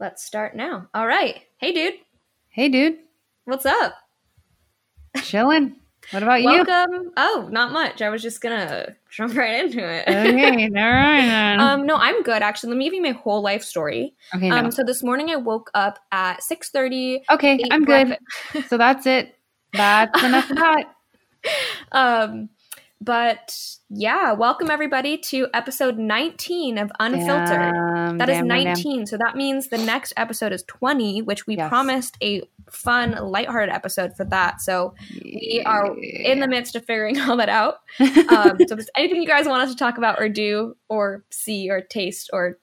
Let's start now. All right. Hey, dude. Hey, dude. What's up? Chilling. What about you? Welcome. Oh, not much. I was just gonna jump right into it. Okay, all right then. um, no, I'm good actually. Let me give you my whole life story. okay, no. Um, so this morning I woke up at 6:30. okay, I'm good. So that's it. That's enough of that. Um, but yeah, welcome everybody to episode 19 of Unfiltered. Damn, That is damn, damn, damn. 19. So that means the next episode is 20, which we Yes. promised a fun, lighthearted episode for that. So we are in the midst of figuring all that out. Um, so if there's anything you guys want us to talk about or do or see or taste or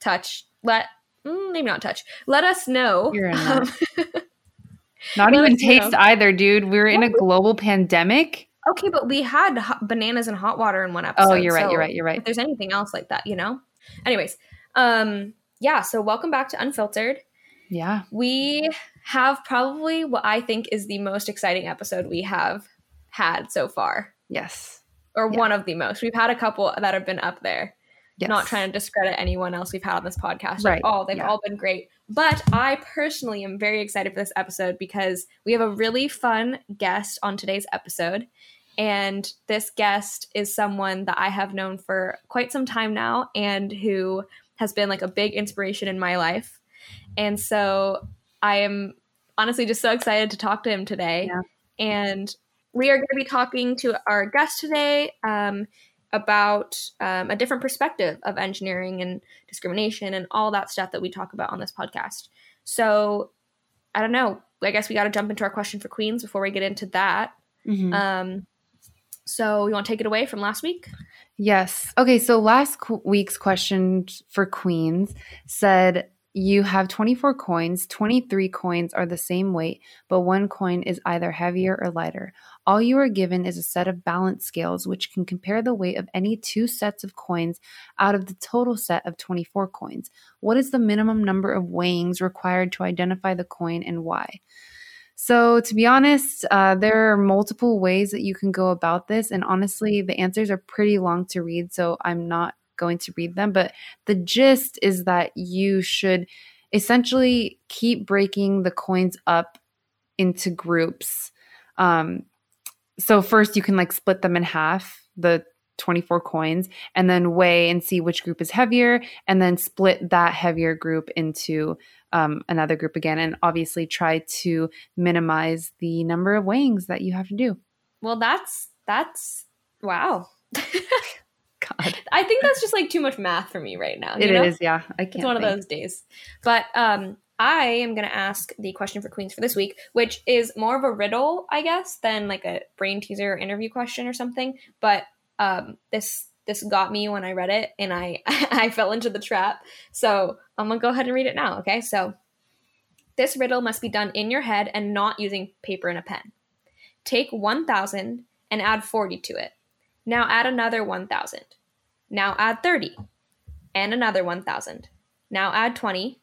touch, let mm, maybe not touch. Let us know. Um, Not even you know. taste either, dude. We're in a global pandemic. Okay, but we had hot bananas and hot water in one episode. Oh, you're right. so You're right. You're right. If there's anything else like that, you know. Anyways, um, yeah. So welcome back to Unfiltered. Yeah. We have probably what I think is the most exciting episode we have had so far, Yes. or Yeah. one of the most. We've had a couple that have been up there. Yes. Not trying to discredit anyone else we've had on this podcast. Right, Like, oh, they've yeah. all been great. But I personally am very excited for this episode because we have a really fun guest on today's episode. And this guest is someone that I have known for quite some time now and who has been like a big inspiration in my life. And so I am honestly just so excited to talk to him today. Yeah. And we are going to be talking to our guest today um, about um, a different perspective of engineering and discrimination and all that stuff that we talk about on this podcast. So I don't know. I guess we got to jump into our question for Queens before we get into that. Mhm. Um, so you want to take it away from last week? Yes. Okay. So last qu- week's question for Queens said you have 24 coins, 23 coins are the same weight, but one coin is either heavier or lighter. All you are given is a set of balance scales, which can compare the weight of any two sets of coins out of the total set of 24 coins. What is the minimum number of weighings required to identify the coin and why? So, to be honest, uh, there are multiple ways that you can go about this. And honestly, the answers are pretty long to read. So, I'm not going to read them. But the gist is that you should essentially keep breaking the coins up into groups. Um, so, first, you can like split them in half, the 24 coins, and then weigh and see which group is heavier, and then split that heavier group into um, another group again, and obviously try to minimize the number of weighings that you have to do. Well, that's that's wow. God, I think that's just like too much math for me right now. it you is. Yeah, I can't. It's one of those days. But um, I am going to ask the question for Queens for this week, which is more of a riddle, I guess, than like a brain teaser or interview question or something. But um, this this got me when I read it, and I I fell into the trap. So I'm gonna go ahead and read it now. Okay, so this riddle must be done in your head and not using paper and a pen. Take 1,000 and add 40 to it. Now add another 1,000. Now add 30 and another 1,000. Now add 20.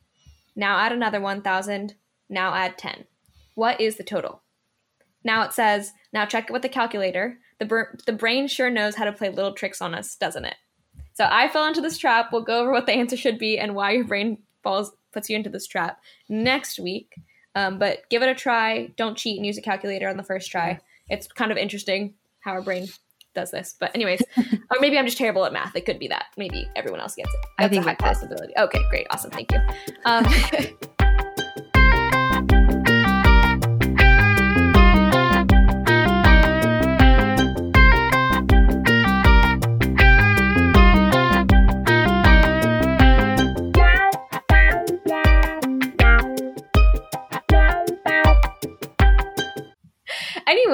Now add another 1,000. Now add 10. What is the total? Now it says, now check it with the calculator. The, br- the brain sure knows how to play little tricks on us, doesn't it? So I fell into this trap. We'll go over what the answer should be and why your brain falls puts you into this trap next week. Um, but give it a try. Don't cheat and use a calculator on the first try. It's kind of interesting how our brain does this. But anyways, or maybe I'm just terrible at math. It could be that. Maybe everyone else gets it. I think a high possibility. Okay, great, awesome, thank you. Um,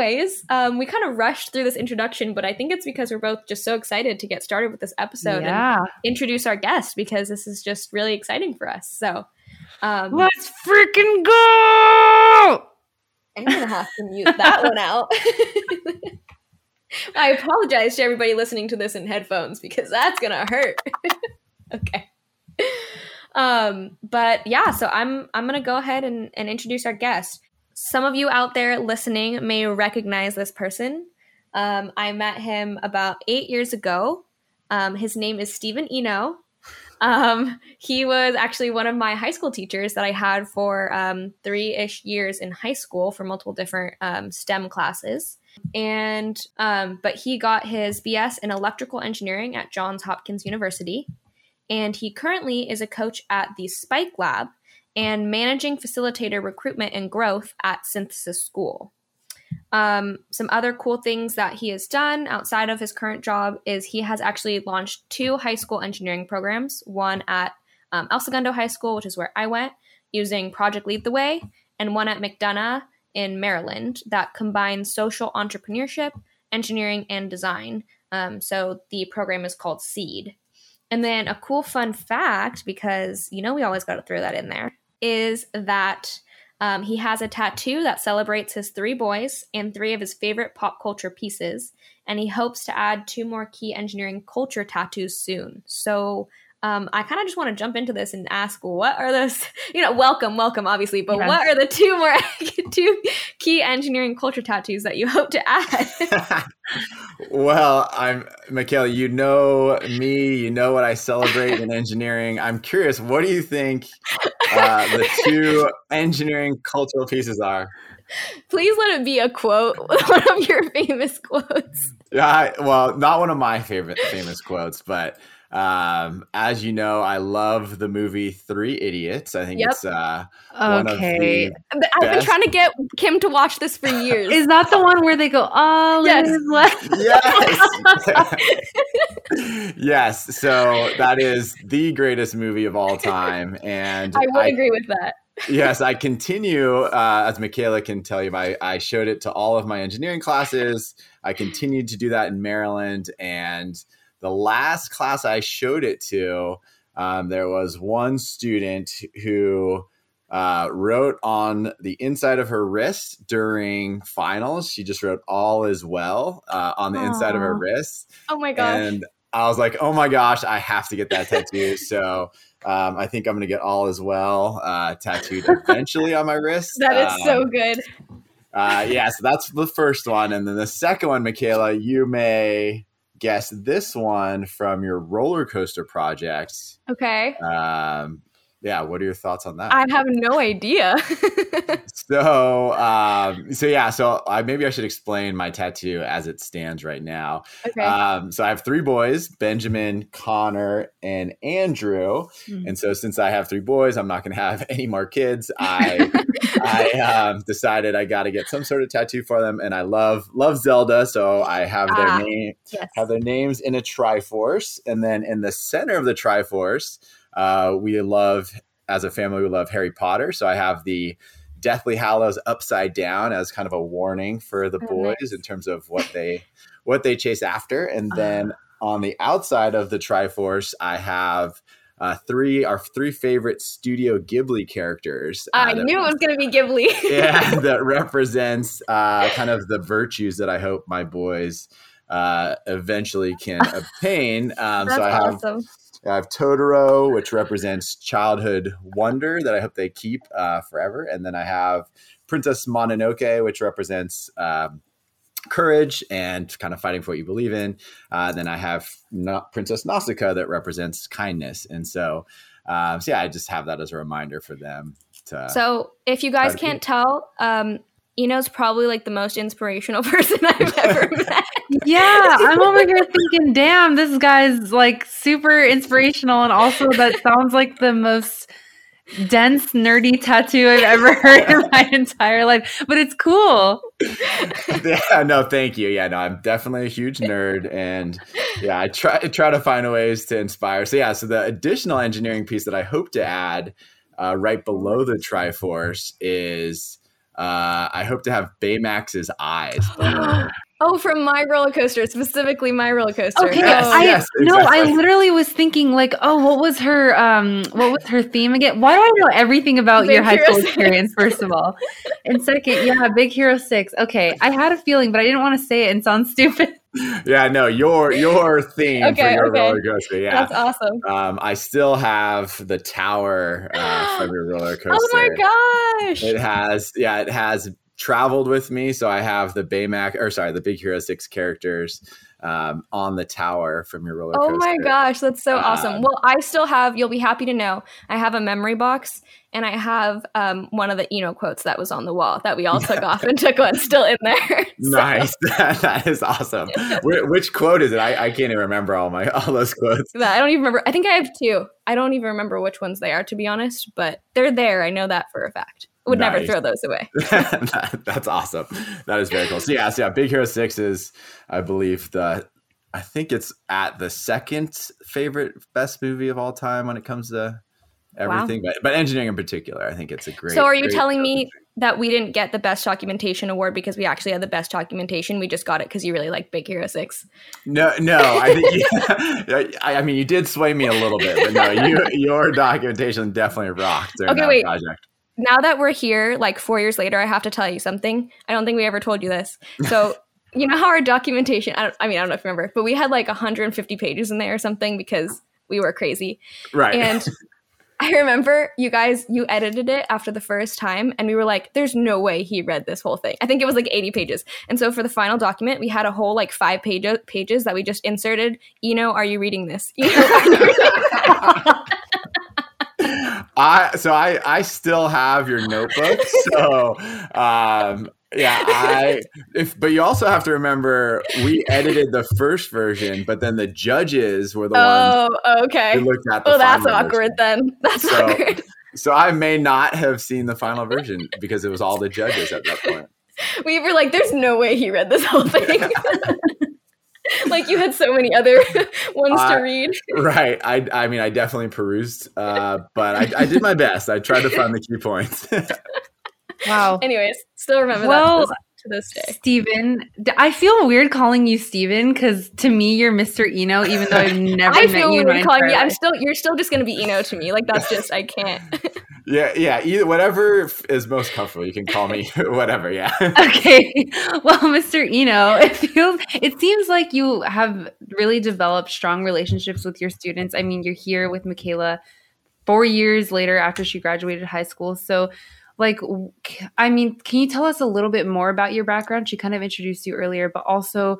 anyways, um, we kind of rushed through this introduction, but I think it's because we're both just so excited to get started with this episode and introduce our guest because this is just really exciting for us. So, um, let's freaking go! I'm gonna have to mute that one out. I apologize to everybody listening to this in headphones because that's gonna hurt. okay. Um, but yeah, so I'm I'm gonna go ahead and, and introduce our guest. Some of you out there listening may recognize this person. Um, I met him about eight years ago. Um, his name is Stephen Eno. Um, he was actually one of my high school teachers that I had for um, three ish years in high school for multiple different um, STEM classes. And, um, but he got his BS in electrical engineering at Johns Hopkins University. And he currently is a coach at the Spike Lab and managing facilitator recruitment and growth at Synthesis School. Um, some other cool things that he has done outside of his current job is he has actually launched two high school engineering programs one at um, El Segundo High School, which is where I went, using Project Lead the Way, and one at McDonogh in Maryland that combines social entrepreneurship, engineering, and design. Um, so the program is called SEED. And then a cool fun fact, because you know we always got to throw that in there, is that um, he has a tattoo that celebrates his three boys and three of his favorite pop culture pieces, and he hopes to add two more key engineering culture tattoos soon. So um, I kind of just want to jump into this and ask, what are those? You know, welcome, welcome, obviously, but yes. what are the two more two key engineering culture tattoos that you hope to add? well, I'm Michaela. You know me. You know what I celebrate in engineering. I'm curious. What do you think uh, the two engineering cultural pieces are? Please let it be a quote, one of your famous quotes. Yeah, well, not one of my favorite famous quotes, but um, as you know, I love the movie Three Idiots. I think yep. it's uh, okay. I've been trying to get Kim to watch this for years. Is that the one where they go, "Oh, yes, yes, yes"? So that is the greatest movie of all time, and I would I, agree with that. yes, I continue, uh, as Michaela can tell you, I, I showed it to all of my engineering classes. I continued to do that in Maryland, and the last class I showed it to, um, there was one student who uh, wrote on the inside of her wrist during finals. She just wrote "all is well" uh, on the Aww. inside of her wrist. Oh my gosh! And I was like, "Oh my gosh, I have to get that tattoo." so um, I think I'm going to get "all is well" uh, tattooed eventually on my wrist. That is um, so good. Uh, yeah, so that's the first one, and then the second one, Michaela, you may guess this one from your roller coaster project. Okay. Um, yeah, what are your thoughts on that? I have no idea. so, um, so yeah, so I, maybe I should explain my tattoo as it stands right now. Okay. Um, so I have three boys: Benjamin, Connor, and Andrew. Mm-hmm. And so, since I have three boys, I'm not going to have any more kids. I I um, decided I got to get some sort of tattoo for them, and I love love Zelda, so I have their ah, name yes. have their names in a Triforce, and then in the center of the Triforce. Uh, we love, as a family, we love Harry Potter. So I have the Deathly Hallows upside down as kind of a warning for the oh, boys nice. in terms of what they what they chase after. And uh-huh. then uh, on the outside of the Triforce, I have uh, three our three favorite Studio Ghibli characters. Uh, I knew it was going to be Ghibli. yeah, that represents uh, kind of the virtues that I hope my boys uh, eventually can obtain. Um, That's so I have awesome. I have Totoro, which represents childhood wonder that I hope they keep uh, forever. And then I have Princess Mononoke, which represents um, courage and kind of fighting for what you believe in. Uh, then I have Princess Nausicaa that represents kindness. And so, um, so yeah, I just have that as a reminder for them. To so if you guys can't keep. tell, um, Eno's probably like the most inspirational person I've ever met. Yeah, I'm over here thinking, damn, this guy's like super inspirational. And also, that sounds like the most dense, nerdy tattoo I've ever heard in my entire life. But it's cool. yeah, no, thank you. Yeah, no, I'm definitely a huge nerd. And yeah, I try, try to find ways to inspire. So, yeah, so the additional engineering piece that I hope to add uh, right below the Triforce is uh, I hope to have Baymax's eyes. oh, from my roller coaster, specifically my roller coaster. Okay, yes, I yes, exactly. no, I literally was thinking like, oh, what was her um, what was her theme again? Why do I know everything about Big your high school experience? First of all, and second, yeah, Big Hero Six. Okay, I had a feeling, but I didn't want to say it and sound stupid yeah, no, your your theme okay, for your okay. roller coaster. Yeah, that's awesome. Um, I still have the tower uh, from your roller coaster. Oh my gosh! It has, yeah, it has traveled with me. So I have the Baymax, or sorry, the Big Hero Six characters um, on the tower from your roller coaster. Oh my gosh, that's so um, awesome. Well, I still have, you'll be happy to know, I have a memory box and I have um, one of the Eno quotes that was on the wall that we all took off and took one still in there. so. Nice. that is awesome. Which quote is it? I, I, can't even remember all my all those quotes. I don't even remember. I think I have two. I don't even remember which ones they are, to be honest, but they're there. I know that for a fact. Would nice. never throw those away. that, that's awesome. That is very cool. So yeah, so yeah, Big Hero Six is, I believe the, I think it's at the second favorite best movie of all time when it comes to everything, wow. but but engineering in particular, I think it's a great. So are you telling me that we didn't get the best documentation award because we actually had the best documentation? We just got it because you really like Big Hero Six. No, no, I think you, I, I mean you did sway me a little bit, but no, you, your documentation definitely rocked. Okay, wait. Project now that we're here, like four years later, I have to tell you something. I don't think we ever told you this. So, you know how our documentation, I, I, mean, I don't know if you remember, but we had like 150 pages in there or something because we were crazy. Right. And I remember you guys, you edited it after the first time, and we were like, there's no way he read this whole thing. I think it was like 80 pages. And so for the final document, we had a whole like five page- pages that we just inserted. You know, are you reading this? You know, I so I I still have your notebook. So um yeah, I if but you also have to remember we edited the first version, but then the judges were the oh, ones Oh, okay. who looked at the Oh, that's awkward version. then. That's so, awkward. So I may not have seen the final version because it was all the judges at that point. We were like, there's no way he read this whole thing. like you had so many other ones uh, to read. Right. I I mean I definitely perused, uh, but I, I did my best. I tried to find the key points. wow. Anyways, still remember well, that to this, day. Steven, I feel weird calling you Steven because to me you're Mr. Eno, even though I've never I met feel you. Weird calling you. I'm still you're still just gonna be Eno to me. Like that's just I can't. Yeah, yeah. Either whatever is most comfortable. You can call me whatever. Yeah. okay. Well, Mr. Eno, it feels it seems like you have really developed strong relationships with your students. I mean, you're here with Michaela four years later after she graduated high school. So, like, I mean, can you tell us a little bit more about your background? She kind of introduced you earlier, but also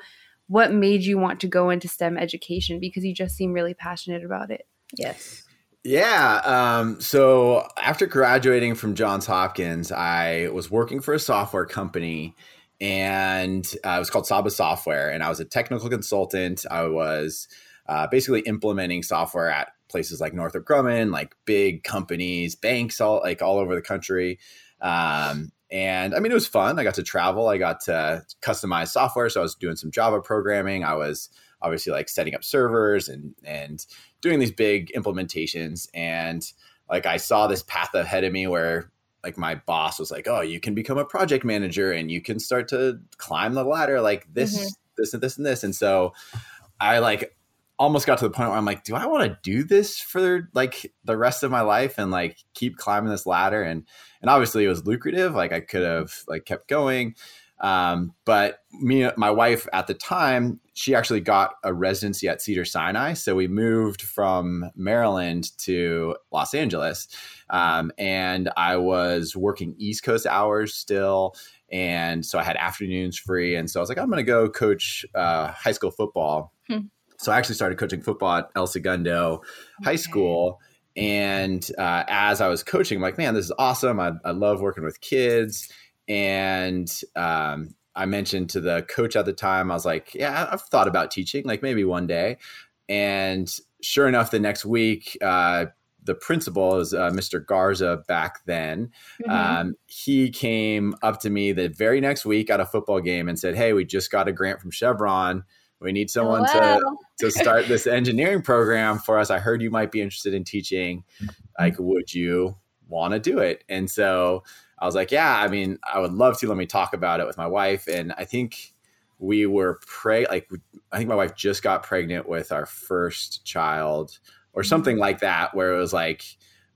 what made you want to go into STEM education because you just seem really passionate about it. Yes. Yeah. Um, so after graduating from Johns Hopkins, I was working for a software company and uh, it was called Saba Software. And I was a technical consultant. I was uh, basically implementing software at places like Northrop Grumman, like big companies, banks, all like all over the country. Um, and I mean, it was fun. I got to travel. I got to customize software. So I was doing some Java programming. I was obviously like setting up servers and and doing these big implementations and like I saw this path ahead of me where like my boss was like, "Oh, you can become a project manager and you can start to climb the ladder like this mm-hmm. this and this and this." And so I like almost got to the point where I'm like, "Do I want to do this for like the rest of my life and like keep climbing this ladder?" And and obviously it was lucrative, like I could have like kept going. Um, but me, my wife at the time, she actually got a residency at Cedar Sinai. So we moved from Maryland to Los Angeles. Um, and I was working East Coast hours still. And so I had afternoons free. And so I was like, I'm going to go coach uh, high school football. Hmm. So I actually started coaching football at El Segundo okay. High School. And uh, as I was coaching, I'm like, man, this is awesome. I, I love working with kids. And um, I mentioned to the coach at the time, I was like, yeah, I've thought about teaching, like maybe one day. And sure enough, the next week, uh, the principal is uh, Mr. Garza back then. Mm-hmm. Um, he came up to me the very next week at a football game and said, Hey, we just got a grant from Chevron. We need someone to, to start this engineering program for us. I heard you might be interested in teaching. Like, would you want to do it? And so I was like, yeah, I mean, I would love to. Let me talk about it with my wife. And I think we were preg like I think my wife just got pregnant with our first child or mm-hmm. something like that, where it was like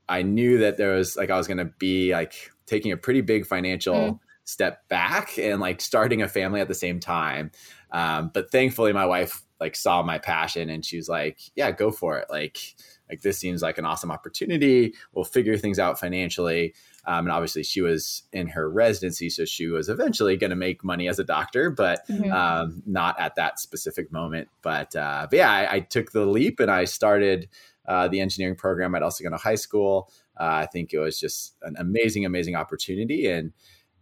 I knew that there was like I was gonna be like taking a pretty big financial mm. step back and like starting a family at the same time. Um, but thankfully, my wife like saw my passion and she was like, "Yeah, go for it." Like like this seems like an awesome opportunity. We'll figure things out financially. Um, and obviously, she was in her residency, so she was eventually going to make money as a doctor, but mm-hmm. um, not at that specific moment. But, uh, but yeah, I, I, took the leap and I started uh, the engineering program at El Segundo High School. Uh, I think it was just an amazing, amazing opportunity, and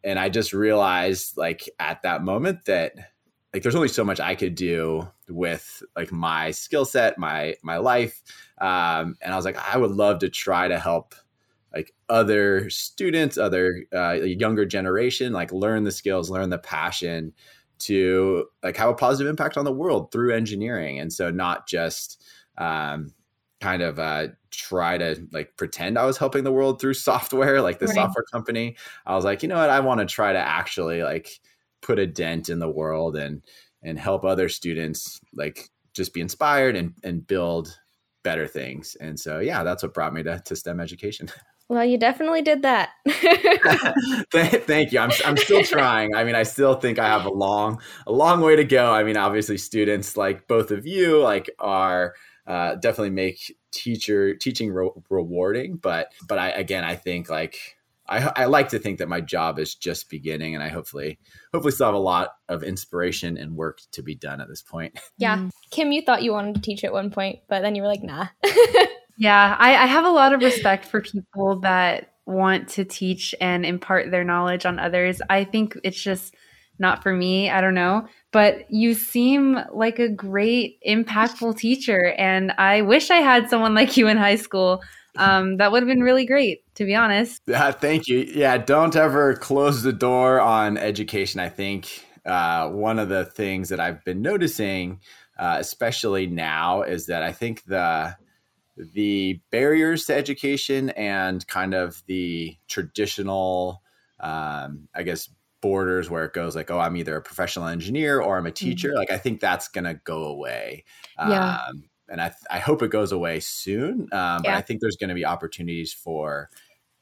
and I just realized, like at that moment, that like there's only so much I could do with like my skill set, my my life, um, and I was like, I would love to try to help like other students, other uh, younger generation, like learn the skills, learn the passion to like have a positive impact on the world through engineering. And so not just um, kind of uh, try to like pretend I was helping the world through software, like the right. software company. I was like, you know what, I want to try to actually like put a dent in the world and and help other students like just be inspired and and build better things. And so yeah, that's what brought me to, to STEM education. Well, you definitely did that. Thank you. I'm, I'm still trying. I mean, I still think I have a long, a long way to go. I mean, obviously, students like both of you like are uh, definitely make teacher teaching re- rewarding. But but I again, I think like I, I like to think that my job is just beginning, and I hopefully hopefully still have a lot of inspiration and work to be done at this point. Yeah, mm. Kim, you thought you wanted to teach at one point, but then you were like, nah. Yeah, I, I have a lot of respect for people that want to teach and impart their knowledge on others. I think it's just not for me. I don't know. But you seem like a great, impactful teacher. And I wish I had someone like you in high school. Um, that would have been really great, to be honest. Yeah, thank you. Yeah, don't ever close the door on education. I think uh, one of the things that I've been noticing, uh, especially now, is that I think the the barriers to education and kind of the traditional, um, I guess, borders where it goes like, oh, I'm either a professional engineer or I'm a teacher. Mm-hmm. Like, I think that's going to go away. Yeah. Um, and I, I hope it goes away soon. Um, yeah. But I think there's going to be opportunities for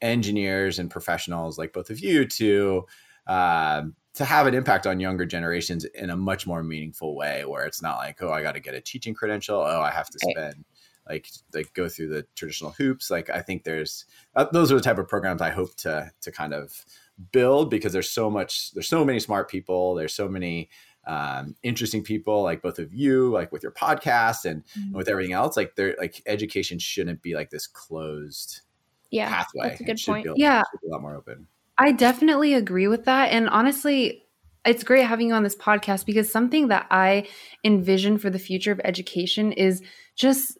engineers and professionals like both of you to um, to have an impact on younger generations in a much more meaningful way, where it's not like, oh, I got to get a teaching credential. Oh, I have to spend like like go through the traditional hoops like i think there's uh, those are the type of programs i hope to to kind of build because there's so much there's so many smart people there's so many um, interesting people like both of you like with your podcast and, mm-hmm. and with everything else like they're like education shouldn't be like this closed yeah pathway. that's a good point. be, yeah. a lot more open. I definitely agree with that. And honestly it's great having you on this podcast because something that I envision for the future of education is just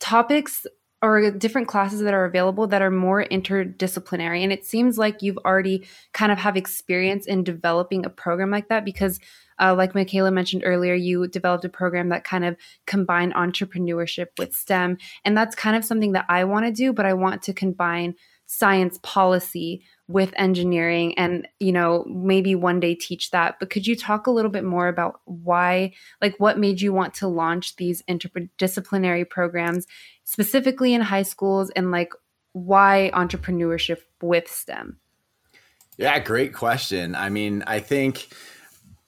topics or different classes that are available that are more interdisciplinary. And it seems like you've already kind of have experience in developing a program like that because uh, like michaela mentioned earlier you developed a program that kind of combined entrepreneurship with stem. And that's kind of something that i want to do but i want to combine science policy with engineering and you know maybe one day teach that but could you talk a little bit more about why like what made you want to launch these interdisciplinary programs specifically in high schools and like why entrepreneurship with stem yeah great question i mean i think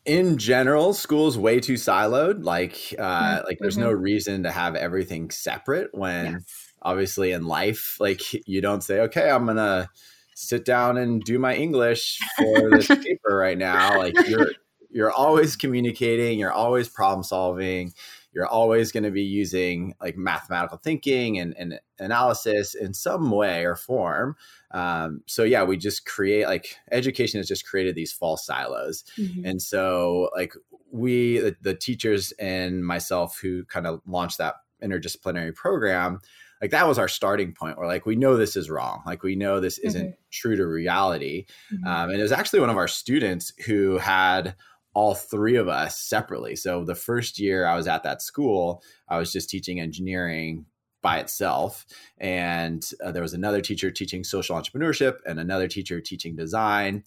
in general school's way too siloed like uh mm-hmm. like there's no mm-hmm. reason to have everything separate when yes. obviously in life like you don't say okay i'm gonna sit down and do my English for this paper right now. Like you're you're always communicating, you're always problem solving, you're always going to be using like mathematical thinking and, and analysis in some way or form. Um, so yeah, we just create like education has just created these false silos, mm-hmm. and so like we the, the teachers and myself who kind of launched that interdisciplinary program like that was our starting point. Where like we know this is wrong. Like we know this isn't mm-hmm. true to reality. Mm-hmm. um, and it was actually one of our students who had all three of us separately. So the first year i was at that school i was just teaching engineering by itself. And uh, there was another teacher teaching social entrepreneurship and another teacher teaching design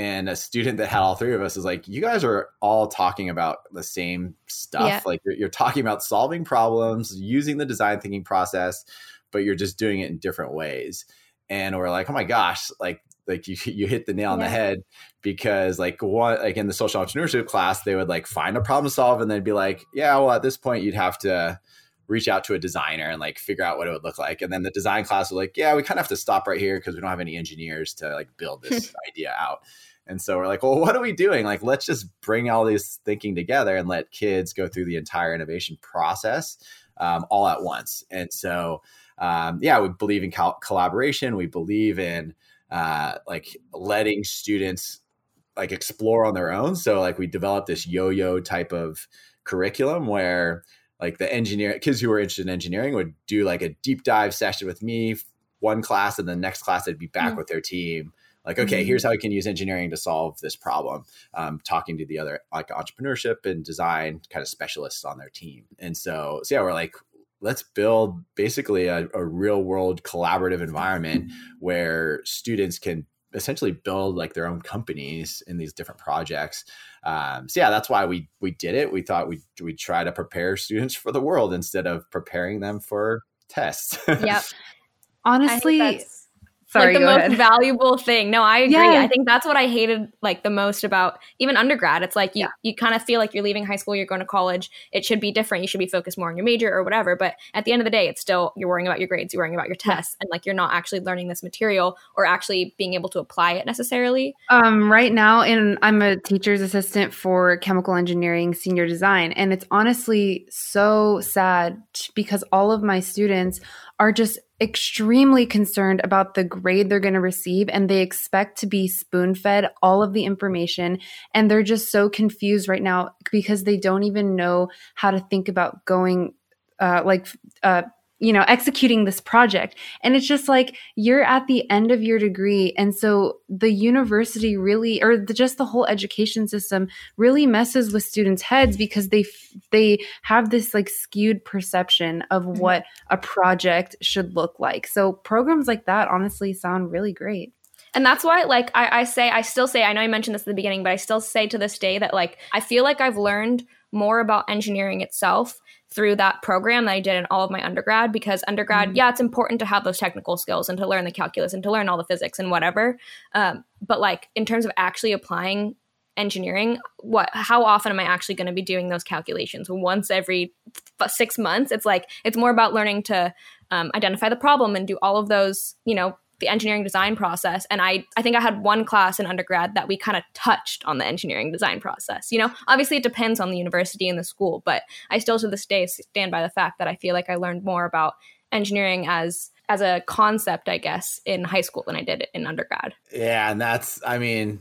and a student that had all three of us is like you guys are all talking about the same stuff. Yeah. like you're, you're, talking about solving problems using the design thinking process but you're just doing it in different ways. And we're like oh my gosh like like you you hit the nail on yeah. the head. Because like one like in the social entrepreneurship class they would like find a problem to solve and they'd be like yeah well at this point you'd have to reach out to a designer and like figure out what it would look like. And then the design class was like yeah we kind of have to stop right here because we don't have any engineers to like build this idea out and so we're like well what are we doing like let's just bring all this thinking together and let kids go through the entire innovation process um, all at once and so um, yeah we believe in collaboration we believe in uh, like letting students like explore on their own. So like we developed this yo-yo type of curriculum where like the engineer kids who were interested in engineering would do like a deep dive session with me one class and the next class they'd be back mm-hmm. with their team like okay mm-hmm. here's how we can use engineering to solve this problem um, talking to the other like entrepreneurship and design kind of specialists on their team and so so yeah we're like let's build basically a, a real world collaborative environment where students can essentially build like their own companies in these different projects. Um, so yeah, that's why we we did it. We thought we we try to prepare students for the world instead of preparing them for tests. yep. Honestly, Sorry, like the most ahead. valuable thing. No, I agree. Yeah. I think that's what I hated like the most about even undergrad. It's like you yeah. you kind of feel like you're leaving high school, you're going to college. It should be different. You should be focused more on your major or whatever. But at the end of the day, it's still you're worrying about your grades, you're worrying about your tests, and like you're not actually learning this material or actually being able to apply it necessarily. Um, right now, and I'm a teacher's assistant for chemical engineering senior design, and it's honestly so sad because all of my students are just extremely concerned about the grade they're going to receive and they expect to be spoon fed all of the information. And they're just so confused right now because they don't even know how to think about going, uh, like, uh, you know executing this project. And it's just like you're at the end of your degree and so the university really or the, just the whole education system really messes with students heads because they they have this like skewed perception of mm-hmm. what a project should look like. So programs like that honestly sound really great. And that's why, like, I, I, say, I still say, I know I mentioned this at the beginning, but I still say to this day that, like, I feel like I've learned more about engineering itself through that program that I did in all of my undergrad because undergrad, mm-hmm. yeah, it's important to have those technical skills and to learn the calculus and to learn all the physics and whatever. Um, but like in terms of actually applying engineering, what how often am I actually going to be doing those calculations? Once every f- six months. It's like it's more about learning to um, identify the problem and do all of those, you know, the engineering design process and i i think i had one class in undergrad that we kind of touched on the engineering design process you know? Obviously it depends on the university and the school but i still to this day stand by the fact that i feel like i learned more about engineering as as a concept i guess in high school than i did in undergrad. Yeah and that's i mean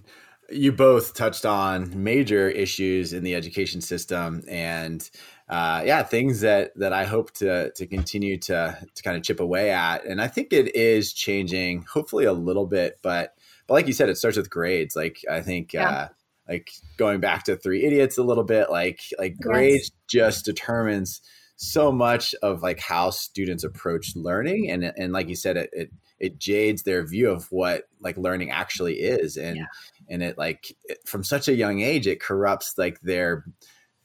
you both touched on major issues in the education system and uh, yeah, things that that I hope to to continue to to kind of chip away at, and I think it is changing, hopefully a little bit, but but like you said, it starts with grades. Like I think. Yeah. Uh, like going back to three idiots a little bit like like yes. grades just determines so much of like how students approach learning and and like you said it it, it jades their view of what like learning actually is and yeah. and it like it, from such a young age it corrupts like their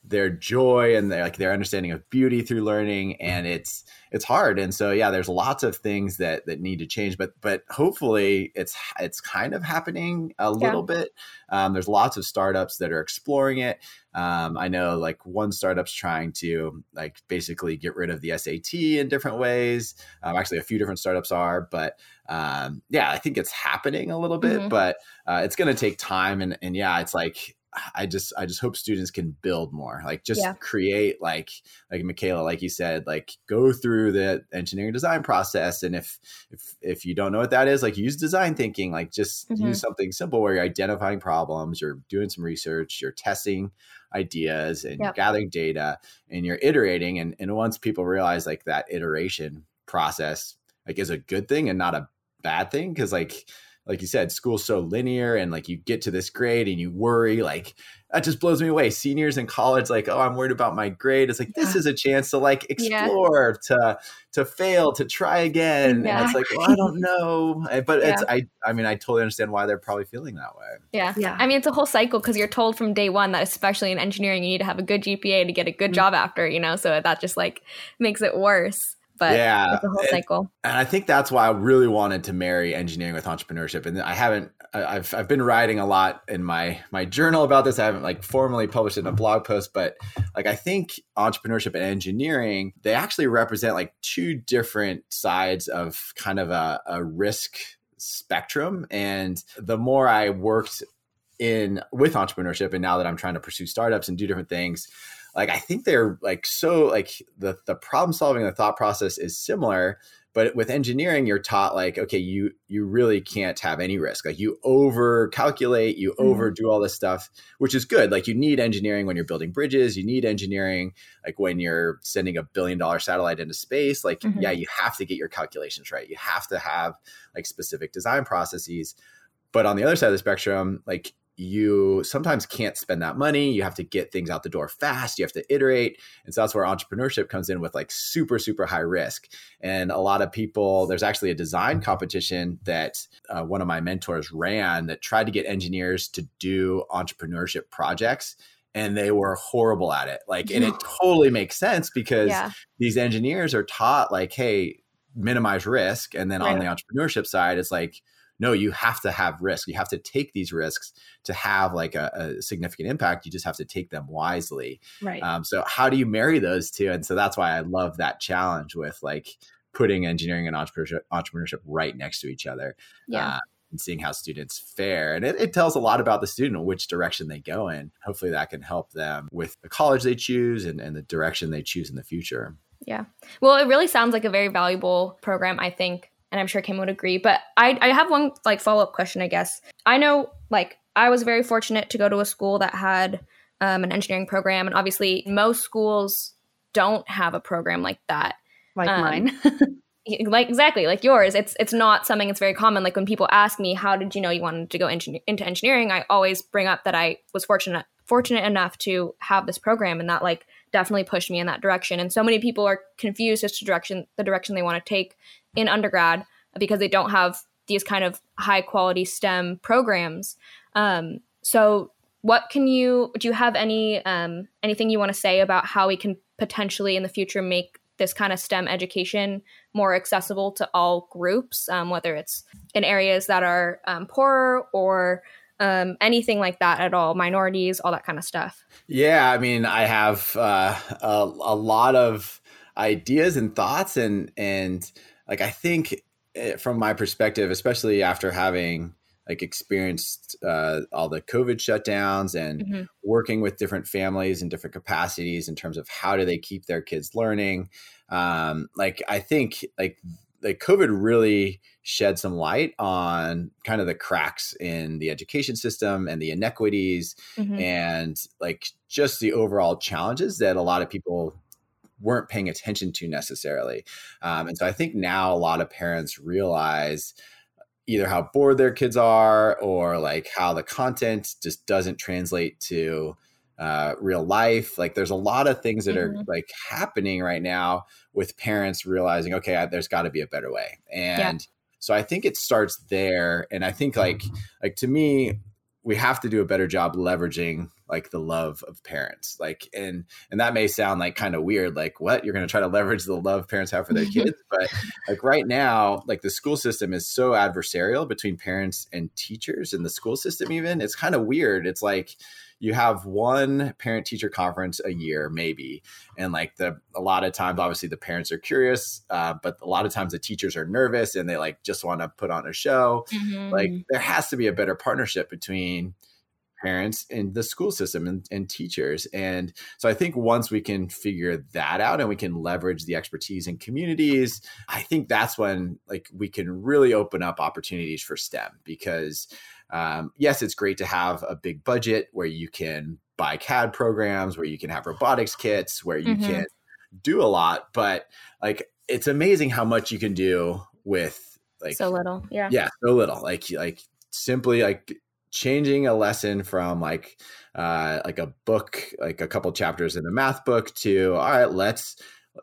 their joy and their like their understanding of beauty through learning and it's it's hard. And so yeah there's lots of things that that need to change but but hopefully it's it's kind of happening a little bit. Um, there's lots of startups that are exploring it. Um, i know like one startup's trying to like basically get rid of the sat in different ways. Um, actually a few different startups are but um, yeah i think it's happening a little bit mm-hmm. but uh, it's going to take time and and yeah it's like I just I just hope students can build more. Like just yeah. create like like Michaela, like you said, like go through the engineering design process. And if if if you don't know what that is, like use design thinking. Like just mm-hmm. use something simple where you're identifying problems, you're doing some research, you're testing ideas and yep. you're gathering data and you're iterating. And and once people realize like that iteration process like is a good thing and not a bad thing, because like like you said, school's so linear and like you get to this grade and you worry, like that just blows me away. Seniors in college, like, oh, I'm worried about my grade. It's like yeah. this is a chance to like explore, yeah. to to fail, to try again. Yeah. And it's like, well, I don't know. But it's I I mean, I totally understand why they're probably feeling that way. Yeah. Yeah. I mean, it's a whole cycle because you're told from day one that especially in engineering, you need to have a good GPA to get a good mm-hmm. job after, you know, so that just like makes it worse. But yeah, it's a whole cycle. And I think that's why I really wanted to marry engineering with entrepreneurship. And I haven't, I've, I've been writing a lot in my, my journal about this. I haven't like formally published it in a blog post, but like, I think entrepreneurship and engineering, they actually represent like two different sides of kind of a, a risk spectrum. And the more I worked in with entrepreneurship and now that I'm trying to pursue startups and do different things, like I think they're like so like the the problem solving the thought process is similar, but with engineering you're taught like okay you you really can't have any risk. Like you over calculate you mm-hmm. overdo all this stuff which is good. Like you need engineering when you're building bridges. You need engineering like when you're sending a billion dollar satellite into space. Like mm-hmm. yeah you have to get your calculations right. You have to have like specific design processes. But on the other side of the spectrum like you sometimes can't spend that money. You have to get things out the door fast. You have to iterate. And so that's where entrepreneurship comes in with like super, super high risk. And a lot of people, there's actually a design competition that uh, one of my mentors ran that tried to get engineers to do entrepreneurship projects. And they were horrible at it. Like, and it totally makes sense because yeah. these engineers are taught, like, hey, minimize risk. And then right. on the entrepreneurship side, it's like, no, you have to have risk. You have to take these risks to have like a, a significant impact. You just have to take them wisely. Right. Um, so how do you marry those two? And so that's why I love that challenge with like putting engineering and entrepreneurship, entrepreneurship right next to each other. Yeah. Uh, and seeing how students fare. And it, it, tells a lot about the student, which direction they go in. Hopefully that can help them with the college they choose and, and the direction they choose in the future. Yeah. Well, it really sounds like a very valuable program, I think and I'm sure Kim would agree. But I, I have one like follow up question, I guess. I know like I was very fortunate to go to a school that had um, an engineering program, and obviously most schools don't have a program like that, like um, mine. like exactly like yours it's it's not something that's very common like when people ask me how did you know you wanted to go into engineering i always bring up that i was fortunate fortunate enough to have this program and that like definitely pushed me in that direction and so many people are confused as to direction the direction they want to take in undergrad because they don't have these kind of high quality STEM programs. Um, so, what can you do? You have any um, anything you want to say about how we can potentially in the future make this kind of STEM education more accessible to all groups, um, whether it's in areas that are um, poorer or um, anything like that at all, minorities, all that kind of stuff. Yeah, I mean, I have uh, a, a lot of ideas and thoughts, and and like I think eh, from my perspective, especially after having like experienced uh, all the COVID shutdowns and mm-hmm. working with different families in different capacities in terms of how do they keep their kids learning. Um, like I think like like COVID really shed some light on kind of the cracks in the education system and the inequities mm-hmm. and like just the overall challenges that a lot of people weren't paying attention to necessarily. Um, and so I think now a lot of parents realize either how bored their kids are or like how the content just doesn't translate to uh, real life. Like there's a lot of things that mm-hmm. are like happening right now with parents realizing, okay, I, there's got to be a better way. And. So I think it starts there. And I think like, like to me, we have to do a better job leveraging like the love of parents. Like and and that may sound like kind of weird like what? You're going to try to leverage the love parents have for their mm-hmm. kids but like right now like the school system is so adversarial between parents and teachers in the school system even it's kind of weird. It's like you have one parent teacher conference a year maybe and like the a lot of times obviously the parents are curious uh, but a lot of times the teachers are nervous and they like just want to put on a show mm-hmm. like there has to be a better partnership between parents and the school system and, and, teachers. And so I think once we can figure that out and we can leverage the expertise in communities, I think that's when like we can really open up opportunities for STEM because um, yes, it's great to have a big budget where you can buy CAD programs, where you can have robotics kits, where you mm-hmm. can do a lot, but like it's amazing how much you can do with like so little. Yeah. Yeah, so little. Like like simply like changing a lesson from like uh like a book like a couple chapters in the math book to all right let's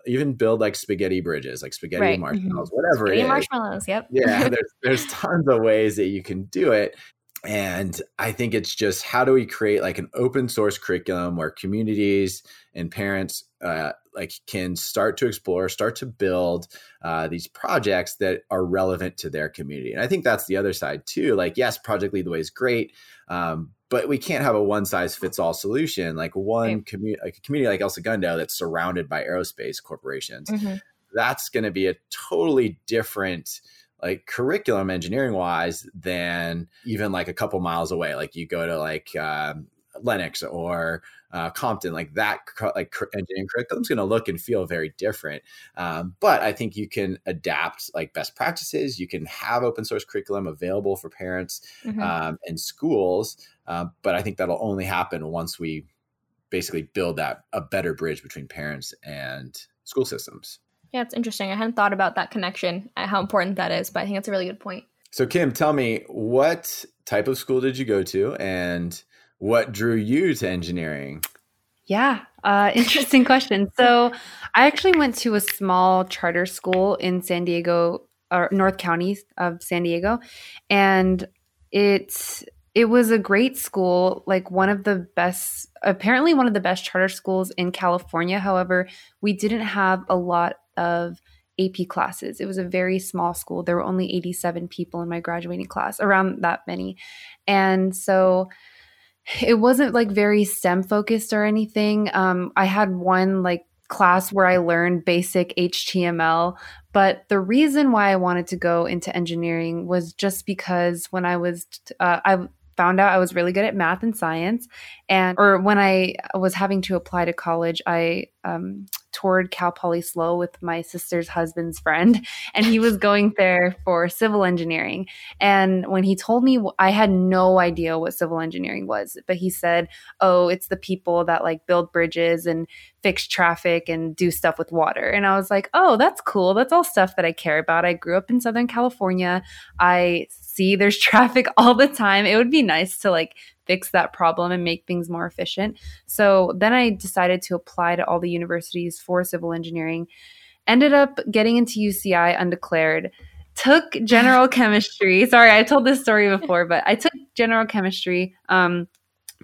even build like spaghetti bridges, like spaghetti right. marshmallows, mm-hmm. whatever. Spaghetti marshmallows, yep. yeah, there's there's tons of ways that you can do it. And I think it's just how do we create like an open source curriculum where communities and parents uh, like can start to explore, start to build uh, these projects that are relevant to their community. And I think that's the other side too. Like, yes, Project Lead the Way is great, um, but we can't have a one size fits all solution. Like one right. community, like a community like El Segundo that's surrounded by aerospace corporations, mm-hmm. that's going to be a totally different like curriculum engineering wise than even like a couple miles away. Like you go to like um, Lennox or uh, Compton, like that, like engineering curriculum is going to look and feel very different. Um, but I think you can adapt like best practices. You can have open source curriculum available for parents mm-hmm. um, and schools. Uh, but I think that'll only happen once we basically build that a better bridge between parents and school systems. Yeah, it's interesting. I hadn't thought about that connection, how important that is, but I think that's a really good point. So, Kim, tell me what type of school did you go to and what drew you to engineering? Yeah, uh, interesting question. So, I actually went to a small charter school in San Diego, or North County of San Diego, and it it was a great school, like one of the best, apparently one of the best charter schools in California. However, we didn't have a lot of AP classes. It was a very small school. There were only 87 people in my graduating class, around that many. And so it wasn't like very STEM focused or anything. Um, I had one like class where I learned basic HTML, but the reason why I wanted to go into engineering was just because when I was, uh, I found out I was really good at math and science. And, or when I was having to apply to college, I um, toured Cal Poly SLO with my sister's husband's friend, and he was going there for civil engineering. And when he told me, I had no idea what civil engineering was, but he said, Oh, it's the people that like build bridges and fix traffic and do stuff with water. And I was like, Oh, that's cool. That's all stuff that I care about. I grew up in Southern California. I see there's traffic all the time. It would be nice to like fix that problem and make things more efficient. So then I decided to apply to all the universities for civil engineering. Ended up getting into UCI undeclared. Took general chemistry. Sorry, I told this story before, but I took general chemistry. Um,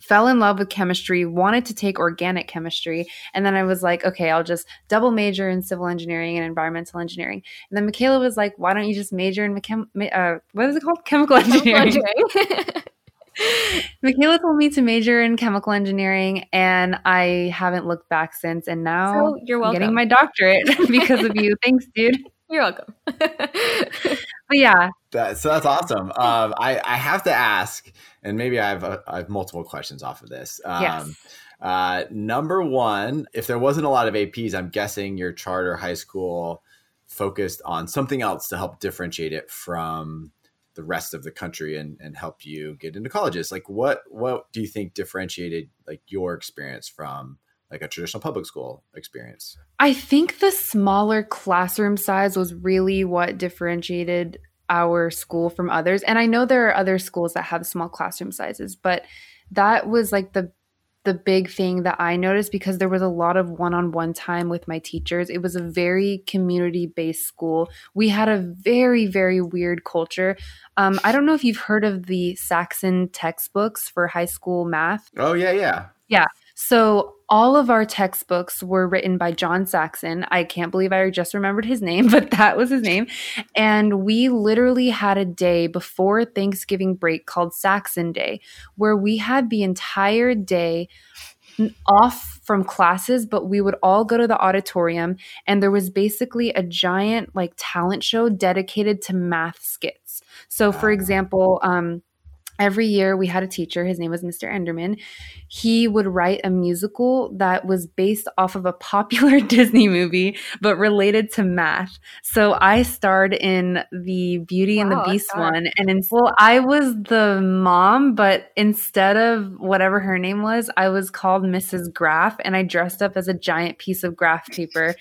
fell in love with chemistry, wanted to take organic chemistry. And then I was like, okay, I'll just double major in civil engineering and environmental engineering. And then Michaela was like, why don't you just major in, mechem- uh, what is it called? Chemical engineering. Chemical engineering. Michaela told me to major in chemical engineering, and I haven't looked back since. And now so you're welcome. getting my doctorate because of you. Thanks, dude. You're welcome. but yeah, that, so that's awesome. Um, I I have to ask, and maybe I have a, I have multiple questions off of this. Um, yes. Uh, number one, if there wasn't a lot of APs, I'm guessing your charter high school focused on something else to help differentiate it from the rest of the country and, and help you get into colleges like what what do you think differentiated like your experience from like a traditional public school experience i think the smaller classroom size was really what differentiated our school from others and i know there are other schools that have small classroom sizes but that was like the the big thing that I noticed because there was a lot of one on one time with my teachers. It was a very community based school. We had a very, very weird culture. Um, I don't know if you've heard of the Saxon textbooks for high school math. Oh, yeah, yeah. Yeah. So all of our textbooks were written by John Saxon. I can't believe I just remembered his name, but that was his name. And we literally had a day before Thanksgiving break called Saxon Day, where we had the entire day off from classes, but we would all go to the auditorium and there was basically a giant like talent show dedicated to math skits. So for example, um, every year we had a teacher his name was mr enderman. He would write a musical that was based off of a popular disney movie but related to math. So i starred in the beauty wow, and the beast one and in well i was the mom but instead of whatever her name was i was called mrs graph and i dressed up as a giant piece of graph paper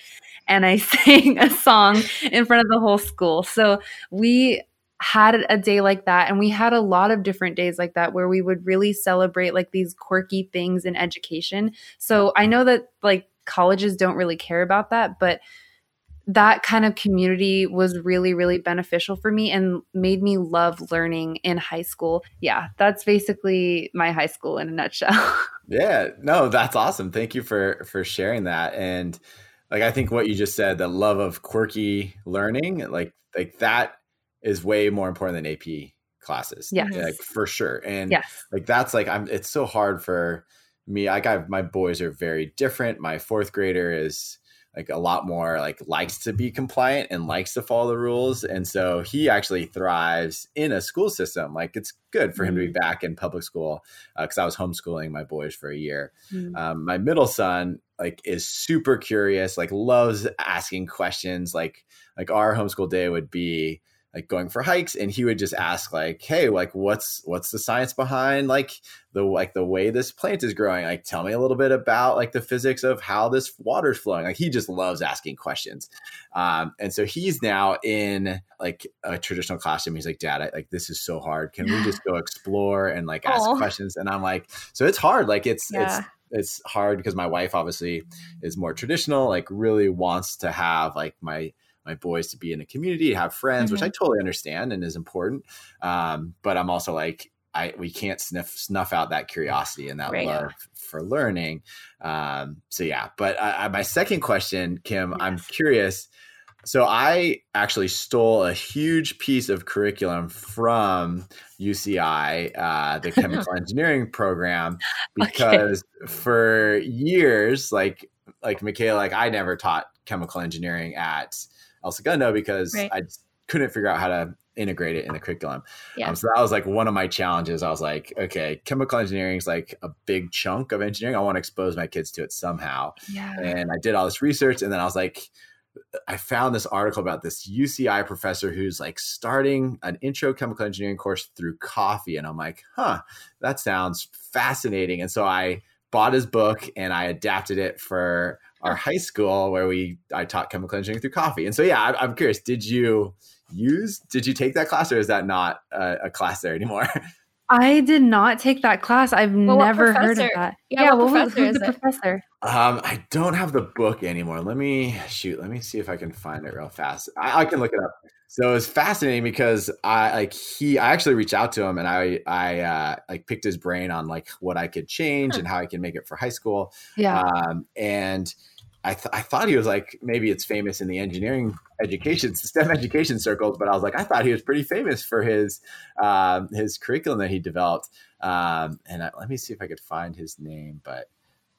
and I sang a song in front of the whole school. So we had a day like that and we had a lot of different days like that where we would really celebrate like these quirky things in education. So i know that like colleges don't really care about that but that kind of community was really really beneficial for me and made me love learning in high school. Yeah that's basically my high school in a nutshell. Yeah no that's awesome. Thank you for for sharing that. And like I think what you just said, the love of quirky learning, like like that is way more important than AP classes. Yeah, like for sure. And yes. like that's like I'm. It's so hard for me. I got my boys are very different. My fourth grader is like a lot more like likes to be compliant and likes to follow the rules and so he actually thrives in a school system like it's good for him mm-hmm. to be mm. back in public school because uh, i was homeschooling my boys for a year mm-hmm. um, my middle son like is super curious like loves asking questions like like our homeschool day would be like going for hikes and he would just ask like hey like what's what's the science behind like the like the way this plant is growing? Like tell me a little bit about like the physics of how this water's flowing. Like he just loves asking questions. Um, and so he's now in like a traditional classroom. He's like dad I, like this is so hard. Can we just go explore and like ask Aww. questions? And i'm like so it's hard. Like it's yeah. it's it's hard because my wife obviously is more traditional like really wants to have like my my boys to be in a community, have friends, mm-hmm. which I mm-hmm. totally understand and is important. Um, but I'm also like, I we can't sniff snuff out that curiosity and that right, love for learning. Um, so yeah, but I, my second question, Kim, yes. I'm curious. So I actually stole a huge piece of curriculum from UCI, uh, the chemical engineering program, because okay. for years, like like Michaela, like I never taught chemical engineering at El Segundo because right. I couldn't figure out how to integrate it in the curriculum. Yeah. Um, so that was like one of my challenges. I was like, okay, chemical engineering is like a big chunk of engineering. I want to expose my kids to it somehow. Yeah. And I did all this research and then I was like, I found this article about this UCI professor who's like starting an intro chemical engineering course through coffee. And I'm like, huh, that sounds fascinating. And so I bought his book and I adapted it for our high school where we I taught chemical engineering through coffee. And so yeah, I, am curious, did you use did you take that class or is that not a, a class there anymore? I did not take that class. I've well, never heard of that. Yeah, yeah what was, who's the it? professor? Um, I don't have the book anymore. Let me shoot. Let me see if I can find it real fast. I, I can look it up. So it was fascinating because I like he I actually reached out to him and I I uh, like picked his brain on like what I could change and how I can make it for high school. Yeah. Um, and I, th- I thought he was like maybe it's famous in the engineering education STEM education circles, but I was like I thought he was pretty famous for his um, his curriculum that he developed. Um, and I, let me see if I could find his name, but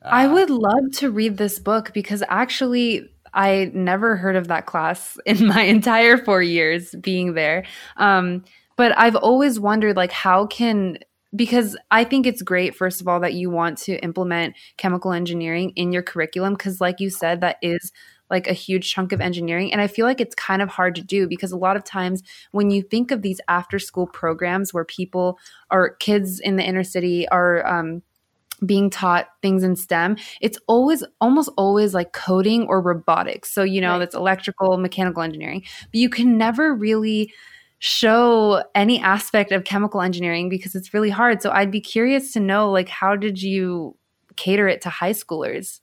uh, I would love to read this book because actually I never heard of that class in my entire four years being there. Um, but I've always wondered, like, how can because I think it's great, first of all, that you want to implement chemical engineering in your curriculum because, like you said, that is like a huge chunk of engineering. And I feel like it's kind of hard to do because a lot of times when you think of these after school programs where people or kids in the inner city are, um, being taught things in STEM, it's always almost always like coding or robotics. So, you know, right. that's electrical, mechanical engineering, but you can never really show any aspect of chemical engineering because it's really hard. So, I'd be curious to know like how did you cater it to high schoolers?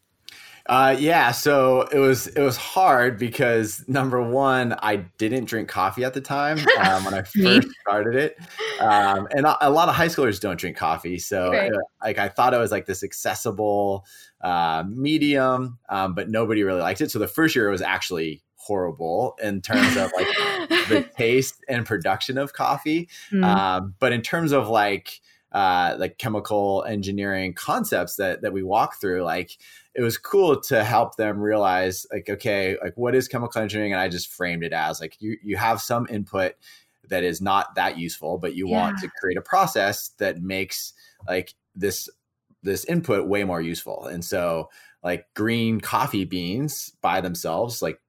Uh, yeah, so it was it was hard because number one, I didn't drink coffee at the time um, when I first started it, um, and a, a, lot of high schoolers don't drink coffee. So right. uh, like I thought it was like this accessible uh, medium, um, but nobody really liked it. So the first year it was actually horrible in terms of like the taste and production of coffee, mm. but in terms of like uh, like chemical engineering concepts that that we walk through, like it was cool to help them realize like okay like what is chemical engineering and i just framed it as like you you have some input that is not that useful but you yeah. want to create a process that makes like this this input way more useful and so like green coffee beans by themselves like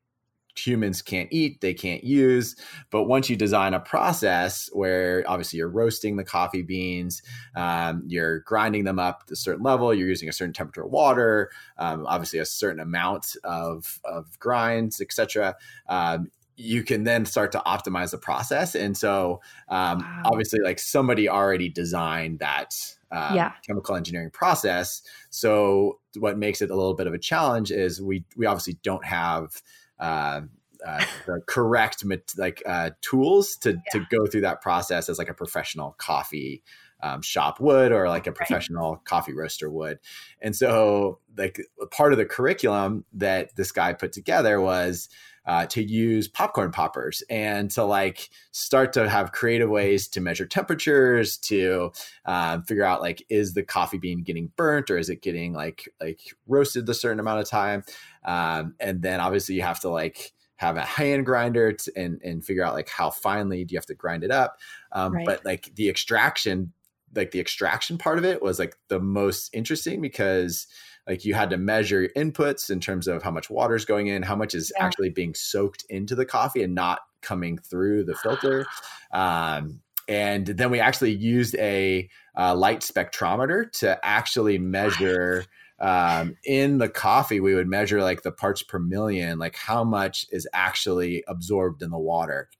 humans can't eat, they can't use. But once you design a process where obviously you're roasting the coffee beans, um, you're grinding them up to a certain level, you're using a certain temperature of water, um, obviously a certain amount of, of grinds, etc. Um, you can then start to optimize the process. And so, um, wow. obviously, like somebody already designed that um, yeah. chemical engineering process. So, what makes it a little bit of a challenge is we we obviously don't have uh, uh, the correct like uh, tools to yeah. to go through that process as like a professional coffee um, shop would or like a professional right. coffee roaster would. And so, like, part of the curriculum that this guy put together was uh, to use popcorn poppers and to like start to have creative ways to measure temperatures to um, figure out like is the coffee bean getting burnt or is it getting like like roasted a certain amount of time um, and then obviously you have to like have a hand grinder to, and and figure out like how finely do you have to grind it up um, right. but like the extraction like the extraction part of it was like the most interesting because like you had to measure your inputs in terms of how much water is going in, how much is yeah. actually being soaked into the coffee and not coming through the filter. Um, and then we actually used a uh, light spectrometer to actually measure um, in the coffee. We would measure like the parts per million, like how much is actually absorbed in the water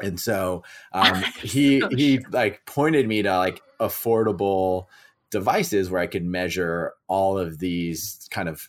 and so um, he he like pointed me to like affordable devices where I could measure all of these kind of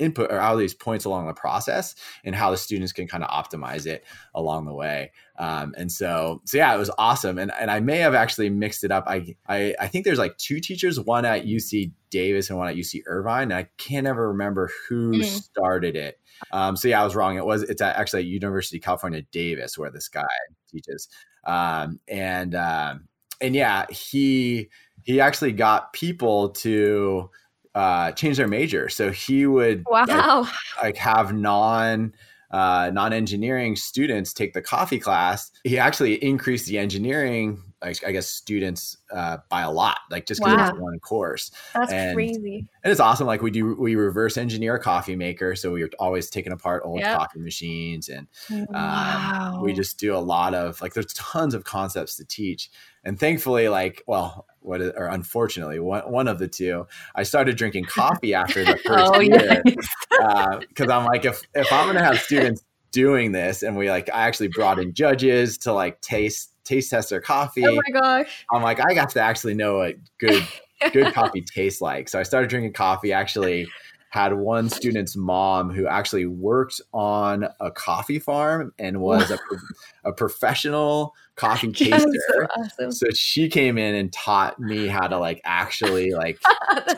input or all these points along the process and how the students can kind of optimize it along the way. Um, and so, so yeah, it was awesome. And, and I may have actually mixed it up. I, I, I think there's like two teachers, one at UC Davis and one at UC Irvine. And I can't ever remember who mm. started it. Um, so yeah, I was wrong. It was, it's actually at University of California, Davis, where this guy teaches. Um, and, um, and yeah, he, he actually got people to uh, change their major. So he would wow. like, like have non uh, non engineering students take the coffee class. He actually increased the engineering like I guess students uh, by a lot, like just because wow. it's one course. That's and, crazy. And it's awesome. Like we do, we reverse engineer a coffee maker, so we are always taking apart old yep. coffee machines, and um, wow. we just do a lot of like. There's tons of concepts to teach, and thankfully, like well, what is, or unfortunately, one one of the two, I started drinking coffee after the first oh, year because uh, I'm like, if if I'm gonna have students doing this and we like i actually brought in judges to like taste taste test their coffee. Oh my gosh. I'm like, I got to actually know what good good coffee tastes like. So I started drinking coffee. Actually, had one student's mom who actually worked on a coffee farm and was a, a professional coffee taster. So, awesome. so, she came in and taught me how to like actually like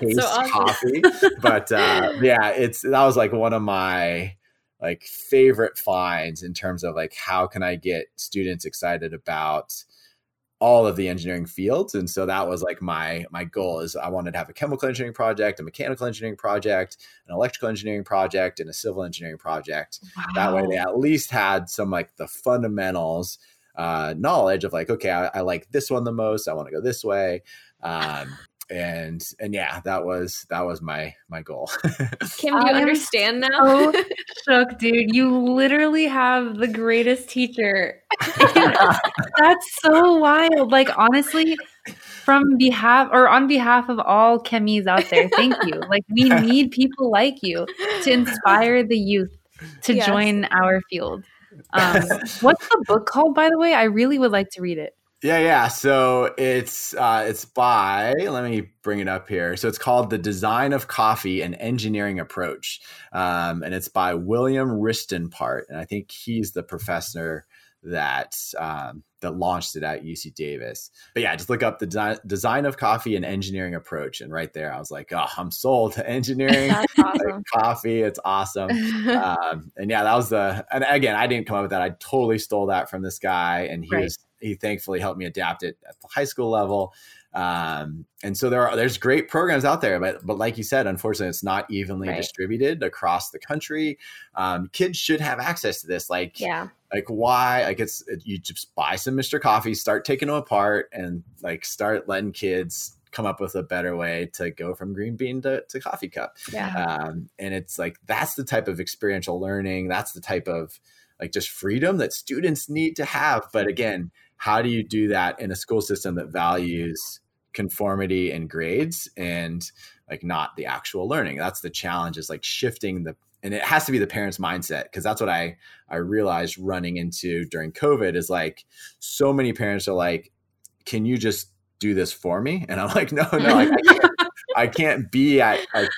taste so coffee. But uh, yeah, it's that was like one of my like favorite finds in terms of like how can I get students excited about all of the engineering fields and so that was like my my goal is i wanted to have a chemical engineering project a mechanical engineering project an electrical engineering project and a civil engineering project wow. that way they at least had some like the fundamentals uh, knowledge of like okay I, I like this one the most i want to go this way um, and and yeah, that was that was my my goal. Kim, do you understand now? so shook, dude. You literally have the greatest teacher. That's so wild. Like honestly, from behalf or on behalf of all chemies out there, thank you. Like we need people like you to inspire the youth to yes. join our field. Um, what's the book called, by the way? I really would like to read it. Yeah, yeah. So it's uh, it's by let me bring it up here. So it's called "The Design of Coffee: An Engineering Approach," um, and it's by William Ristenpart, and I think he's the professor that um, that launched it at UC Davis. But yeah, just look up the design, design of coffee and engineering approach, and right there, I was like, oh, I'm sold to engineering awesome. like coffee. It's awesome. um, and yeah, that was the. And again, I didn't come up with that. I totally stole that from this guy, and he right. was he thankfully helped me adapt it at the high school level. Um, and so there are there's great programs out there, but but like you said, unfortunately, it's not evenly right. distributed across the country. Um, kids should have access to this. Like, yeah, like why? Like it's you just buy some Mr. Coffee, start taking them apart, and like start letting kids come up with a better way to go from green bean to, to coffee cup. Yeah, um, and it's like that's the type of experiential learning. That's the type of like just freedom that students need to have. But again, how do you do that in a school system that values conformity and grades and like not the actual learning? That's the challenge is like shifting the and it has to be the parents mindset because that's what i i realized running into during covid is like so many parents are like can you just do this for me? And i'm like no no I, can't, I can't be at like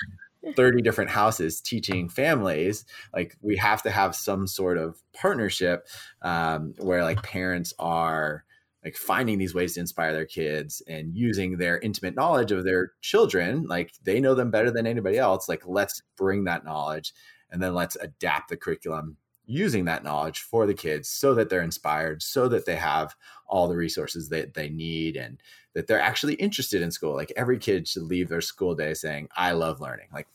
30 different houses teaching families like we have to have some sort of partnership um, where like parents are like finding these ways to inspire their kids and using their intimate knowledge of their children like they know them better than anybody else like let's bring that knowledge and then let's adapt the curriculum using that knowledge for the kids so that they're inspired so that they have all the resources that they need and that they're actually interested in school. Like every kid should leave their school day saying i love learning. Like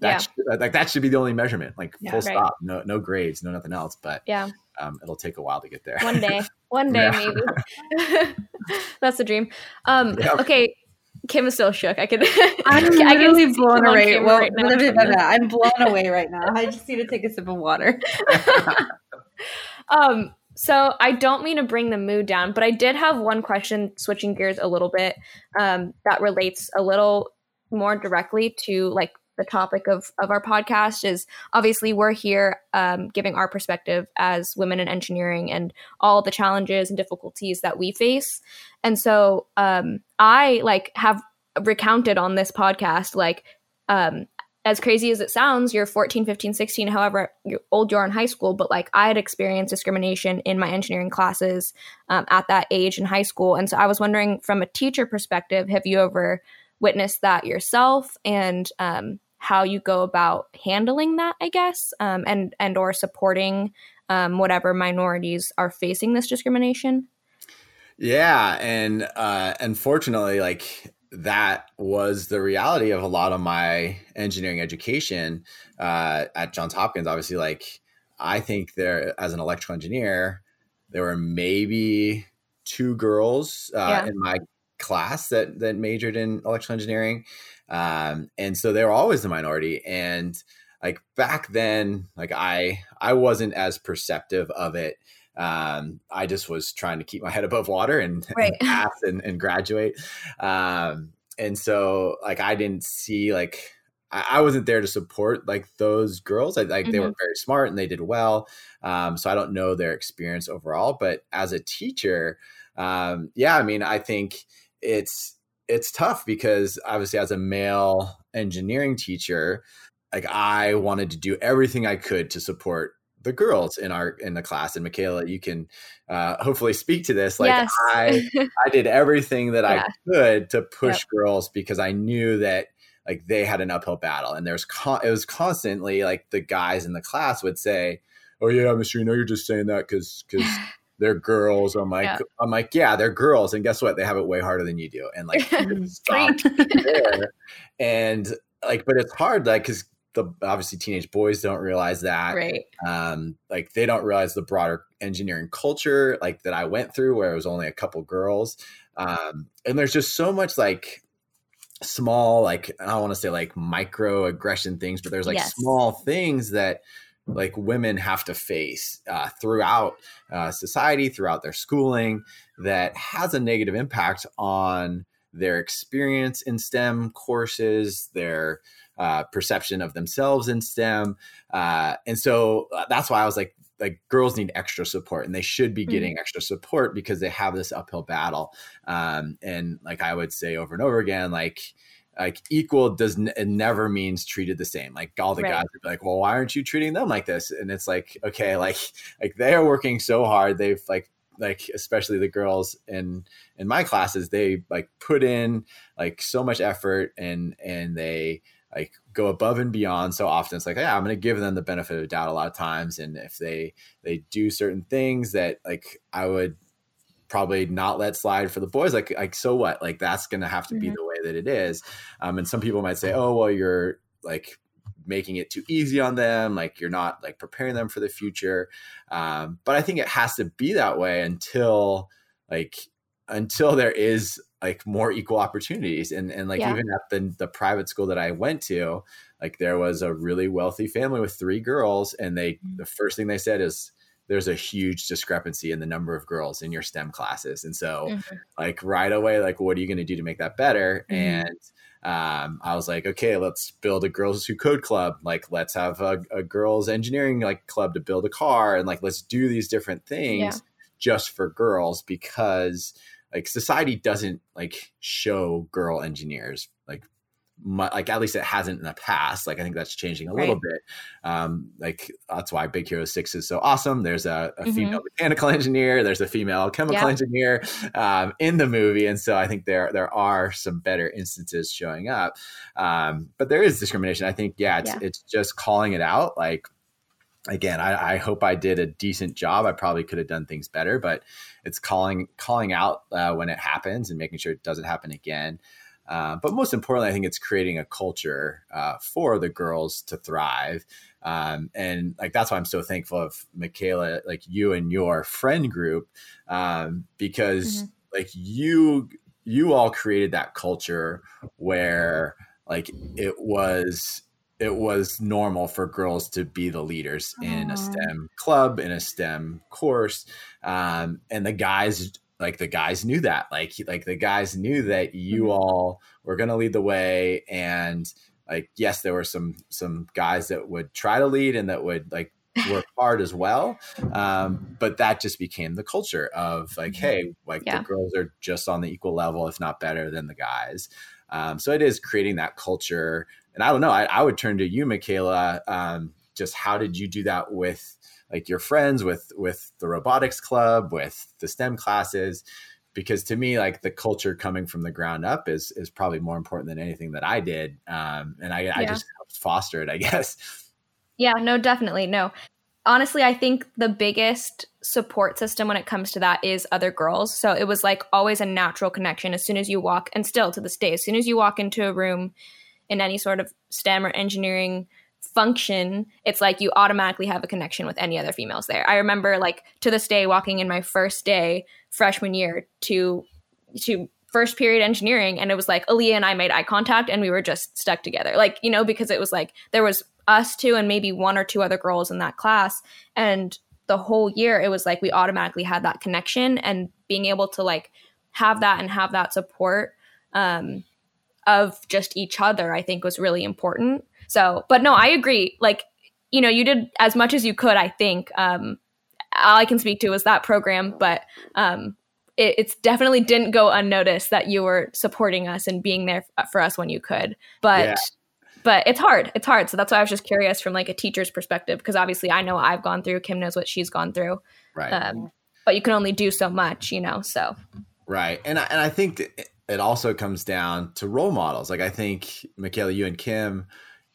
that yeah. should, like that should be the only measurement. Like yeah, full right. stop. No no grades no nothing else but yeah. um, it'll take a while to get there. One day. One day yeah. maybe. That's the dream. Um yep. okay Kim is still shook. I can. I'm literally I blown away. Well, right I'm blown away right now. I just need to take a sip of water. um. So I don't mean to bring the mood down, but I did have one question, switching gears a little bit, um, that relates a little more directly to like the topic of of our podcast is obviously we're here um, giving our perspective as women in engineering and all the challenges and difficulties that we face. And so um, i like have recounted on this podcast like um, as crazy as it sounds you're 14 15 16 however old you are in high school but like i had experienced discrimination in my engineering classes um, at that age in high school. And so i was wondering from a teacher perspective have you ever witnessed that yourself? And um, how you go about handling that, I guess, um, and and or supporting um, whatever minorities are facing this discrimination. Yeah, and uh, unfortunately, like that was the reality of a lot of my engineering education uh, at Johns Hopkins. Obviously, like I think there as an electrical engineer, there were maybe two girls uh, yeah. in my class that that majored in electrical engineering um, and so they were always the minority and like back then like i i wasn't as perceptive of it um, i just was trying to keep my head above water and, right. and pass and, and graduate um, and so like i didn't see like I, wasn't there to support like those girls. I like mm-hmm. they were mm-hmm. very smart and they did well. Um, so I don't know their experience overall, but as a teacher, um, yeah, I mean, I think it's it's tough because obviously as a male engineering teacher like i wanted to do everything i could to support the girls in our in the class and michaela you can uh, hopefully speak to this like yes. i i did everything that yeah. i could to push yep. girls because i knew that like they had an uphill battle and there's con- it was constantly like the guys in the class would say oh yeah mr you know you're just saying that because because they're girls. I'm like, yeah. I'm like, yeah, they're girls, and guess what? They have it way harder than you do, and like, there. and like, but it's hard, like, because the obviously teenage boys don't realize that, right? Um, like they don't realize the broader engineering culture, like that I went through, where it was only a couple girls, um, and there's just so much like small, like I don't want to say like micro aggression things, but there's like yes. small things that like women have to face uh, throughout uh, society, throughout their schooling, that has a negative impact on their experience in STEM courses, their uh, perception of themselves in STEM, uh, and so uh, that's why I was like, like girls need extra support, and they should be getting mm-hmm. extra support because they have this uphill battle. Um, and like I would say over and over again, like like equal does n- it never means treated the same. Like all the right. guys are like, well, why aren't you treating them like this? And it's like, okay, like like they are working so hard. They've like like especially the girls in in my classes, they like put in like so much effort and and they like go above and beyond so often it's like yeah i'm going to give them the benefit of the doubt a lot of times and if they they do certain things that like i would probably not let slide for the boys like like so what like that's going to have to mm-hmm. be the way that it is um, and some people might say oh well you're like making it too easy on them like you're not like preparing them for the future um, but i think it has to be that way until like until there is like more equal opportunities and and like yeah. even at the the private school that I went to like there was a really wealthy family with three girls and they mm-hmm. the first thing they said is there's a huge discrepancy in the number of girls in your STEM classes. And so, mm-hmm. like, right away, like, what are you going to do to make that better? Mm-hmm. And um, I was like, okay, let's build a girls who code club. Like, let's have a, a, girls engineering like club to build a car, and like, let's do these different things yeah. just for girls because like society doesn't like show girl engineers like like at least it hasn't in the past. Like I think that's changing a right. little bit. Um, like that's why Big Hero Six is so awesome. There's a, a mm-hmm. female mechanical engineer. There's a female chemical yeah. engineer um, in the movie, and so I think there there are some better instances showing up. Um, but there is discrimination. I think yeah, it's yeah. it's just calling it out. Like again, I, I, hope I did a decent job. I probably could have done things better, but it's calling calling out uh, when it happens and making sure it doesn't happen again. Uh, but most importantly, I think it's creating a culture uh, for the girls to thrive. Um, and like that's why I'm so thankful of Michaela, like you and your friend group, um, because mm-hmm. like you you all created that culture where like it was it was normal for girls to be the leaders in a STEM club, in a STEM course, um, and the guys like the guys knew that like like the guys knew that you mm-hmm. all were going to lead the way and like yes there were some some guys that would try to lead and that would like work hard as well um, but that just became the culture of like mm-hmm. hey like yeah. the girls are just on the equal level if not better than the guys um, so it is creating that culture and i don't know i, I would turn to you michaela um, just how did you do that with like your friends with with the robotics club with the stem classes because to me like the culture coming from the ground up is is probably more important than anything that i did um, and i, yeah. I just foster it i guess. Yeah no definitely no. Honestly i think the biggest support system when it comes to that is other girls so it was like always a natural connection. As soon as you walk and still to this day as soon as you walk into a room in any sort of stem or engineering function, it's like you automatically have a connection with any other females there. I remember like to this day walking in my first day freshman year to to first period engineering and it was like Aaliyah and I made eye contact and we were just stuck together. Like, you know, because it was like there was us two and maybe one or two other girls in that class and the whole year it was like we automatically had that connection and being able to like have that and have that support um of just each other I think was really important so, but no, I agree. Like, you know, you did as much as you could, I think. Um, all I can speak to is that program, but um, it it's definitely didn't go unnoticed that you were supporting us and being there for us when you could. But yeah. but it's hard. It's hard. So that's why I was just curious from like a teacher's perspective because obviously I know what I've gone through. Kim knows what she's gone through. Right. Um, but you can only do so much, you know. So. Right, and I, and I think it also comes down to role models. Like I think Michaela, you and Kim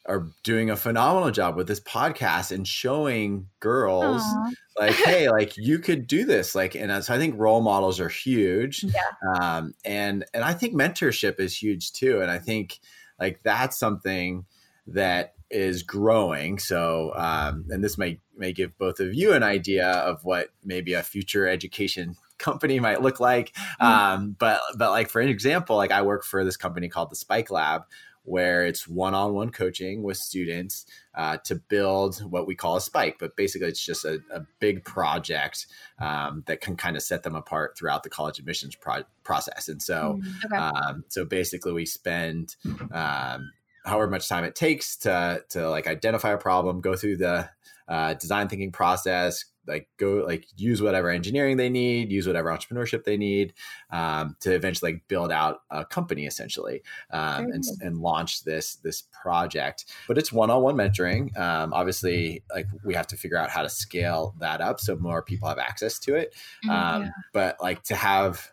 are doing a phenomenal job with this podcast and showing girls Aww. like hey like you could do this like and so i think role models are huge yeah. um, and and i think mentorship is huge too and i think like that's something that is growing so um, and this may may give both of you an idea of what maybe a future education company might look like mm-hmm. um, but but like for an example like i work for this company called the spike lab where it's one-on-one coaching with students uh, to build what we call a spike but basically it's just a, a big project um, that can kind of set them apart throughout the college admissions pro- process and so mm, okay. um, so basically we spend um, however much time it takes to to like identify a problem go through the uh, design thinking process like go like use whatever engineering they need use whatever entrepreneurship they need um, to eventually like build out a company essentially um, and, and launch this this project. But it's one-on-one mentoring. Um, obviously like we have to figure out how to scale that up so more people have access to it. Mm, um, but like to have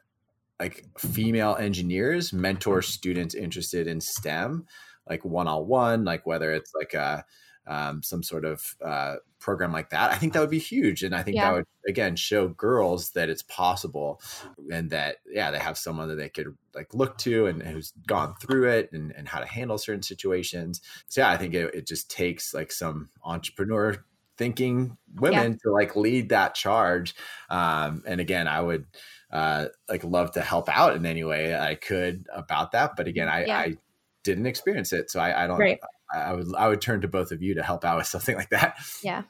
like female engineers mentor students interested in stem like one-on-one like whether it's like a um, some sort of uh, program like that, I think that would be huge. And I think yeah. that would, again, show girls that it's possible and that, yeah, they have someone that they could like look to and who's gone through it and, and how to handle certain situations. So, yeah, I think it, it just takes like some entrepreneur thinking women yeah. to like lead that charge. Um, and again, I would uh, like love to help out in any way I could about that. But again, I, yeah. I didn't experience it. So I, I don't, right. I would I would turn to both of you to help out with something like that. Yeah.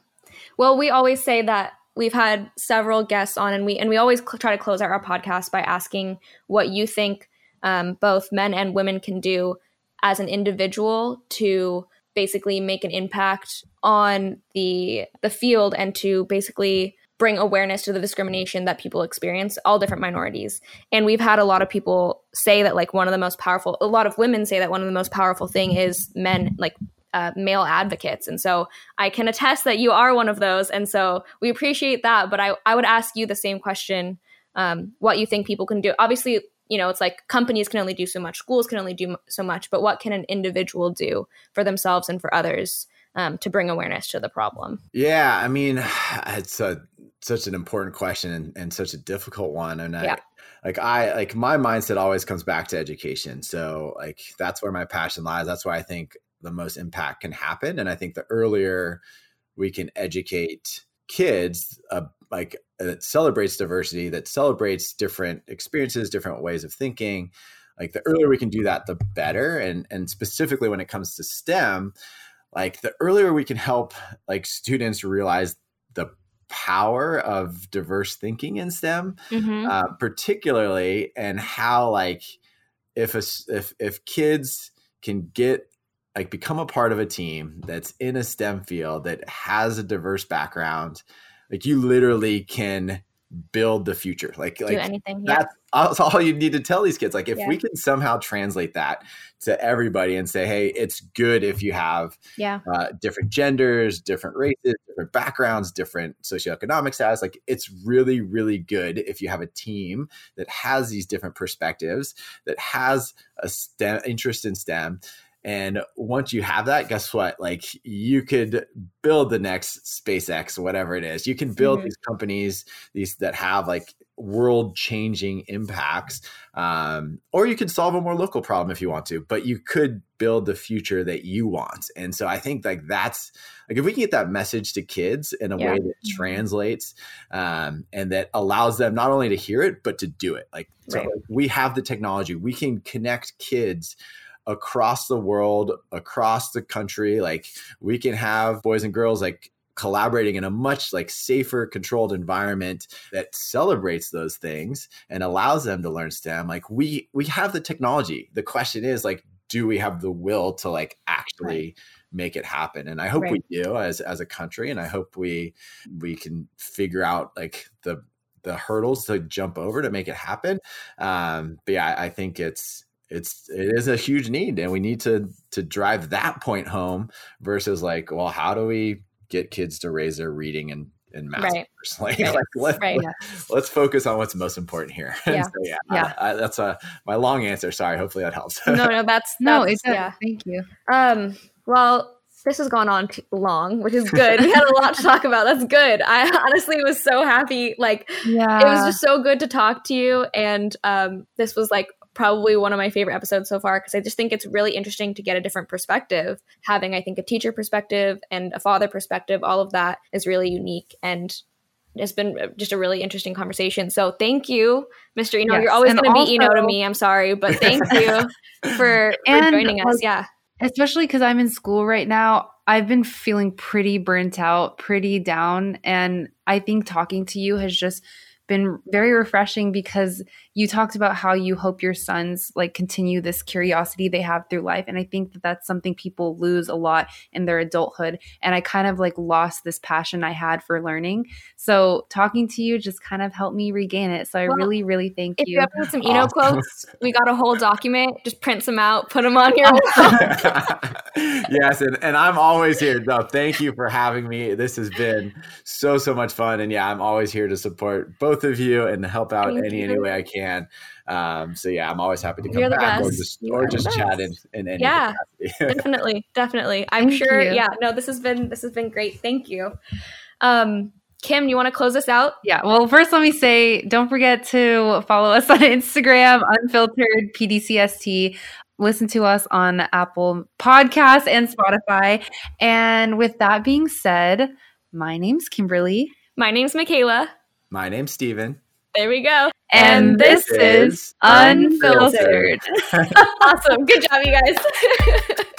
Well, we always say that we've had several guests on, and we and we always cl- try to close out our podcast by asking what you think um, both men and women can do as an individual to basically make an impact on the the field and to basically bring awareness to the discrimination that people experience, all different minorities. And we've had a lot of people say that like one of the most powerful, a lot of women say that one of the most powerful thing is men like uh, male advocates. And so I can attest that you are one of those. And so we appreciate that. But I, I would ask you the same question um, what you think people can do. Obviously, you know, it's like companies can only do so much, schools can only do so much, but what can an individual do for themselves and for others um, to bring awareness to the problem? Yeah, I mean, it's a such an important question and, and such a difficult one. And I, like I like my mindset always comes back to education. So like that's where my passion lies. That's why I think the most impact can happen. And I think the earlier we can educate kids, uh, like that celebrates diversity, that celebrates different experiences, different ways of thinking. Like the earlier we can do that, the better. And and specifically when it comes to STEM, like the earlier we can help like students realize the power of diverse thinking in STEM, mm-hmm. uh, particularly, and how like if a, if if kids can get like become a part of a team that's in a STEM field that has a diverse background, like you literally can build the future. Like, do like anything. Yeah. That's all you need to tell these kids. Like, if yeah. we can somehow translate that to everybody and say, hey, it's good if you have yeah. uh, different genders, different races, different backgrounds, different socioeconomic status. Like, it's really, really good if you have a team that has these different perspectives, that has a STEM interest in STEM and once you have that, guess what? Like you could build the next SpaceX, whatever it is. You can build mm-hmm. these companies, these that have like world changing impacts. Um, or you could solve a more local problem if you want to, but you could build the future that you want. And so I think like that's like if we can get that message to kids in a yeah. way that mm-hmm. translates um, and that allows them not only to hear it, but to do it. Like, right. so like, we have the technology, we can connect kids across the world, across the country. Like we can have boys and girls like collaborating in a much like safer controlled environment that celebrates those things and allows them to learn stem like we we have the technology the question is like do we have the will to like actually right. make it happen and i hope right. we do as as a country and i hope we we can figure out like the the hurdles to jump over to make it happen um but yeah i, I think it's it's it is a huge need and we need to to drive that point home versus like well how do we get kids to raise their reading and and math right. Like, right. like let, right. let, us focus on what's most important here. Yeah, so, yeah, yeah. I, I, that's a my long answer. Sorry, hopefully that helps. no, no, that's no, it's yeah. Thank you. Um, well, this has gone on too long, which is good. We had a lot to talk about. That's good. I honestly was so happy. Like, yeah. it was just so good to talk to you. And um, this was like probably one of my favorite episodes so far because I just think it's really interesting to get a different perspective. Having, I think, a teacher perspective and a father perspective, all of that is really unique and it's been uh, just a really interesting conversation. So thank you, Mr. Eno. Yes. You're always going to be Eno to me. I'm sorry, but thank you for, for joining us. Yeah. Especially because I'm in school right now. I've been feeling pretty burnt out, pretty down. And I think talking to you has just been very refreshing because you talked about how you hope your sons like continue this curiosity they have through life and i think that that's something people lose a lot in their adulthood and i kind of like lost this passion i had for learning. So talking to you just kind of helped me regain it so i well, really really thank if you. you ever need some eno quotes we got a whole document just print some out put them on your yes and, and i'm always here no thank you for having me. This has been so so much fun and yeah i'm always here to support both of you and help out thank any you. any way i can can. Um, so yeah, I'm always happy to come back or just or just chat in, in any yeah, definitely, definitely. I'm Thank sure. You. Yeah, no, this has been this has been great. Thank you. Um, Kim, you want to close us out? Yeah. Well, first, let me say don't forget to follow us on Instagram, unfiltered PDCST. Listen to us on Apple Podcasts and Spotify. And with that being said, my name's Kimberly. My name's Michaela. My name's Steven. There we go. And, and this, this, is Unfiltered. unfiltered. awesome. Good job, you guys.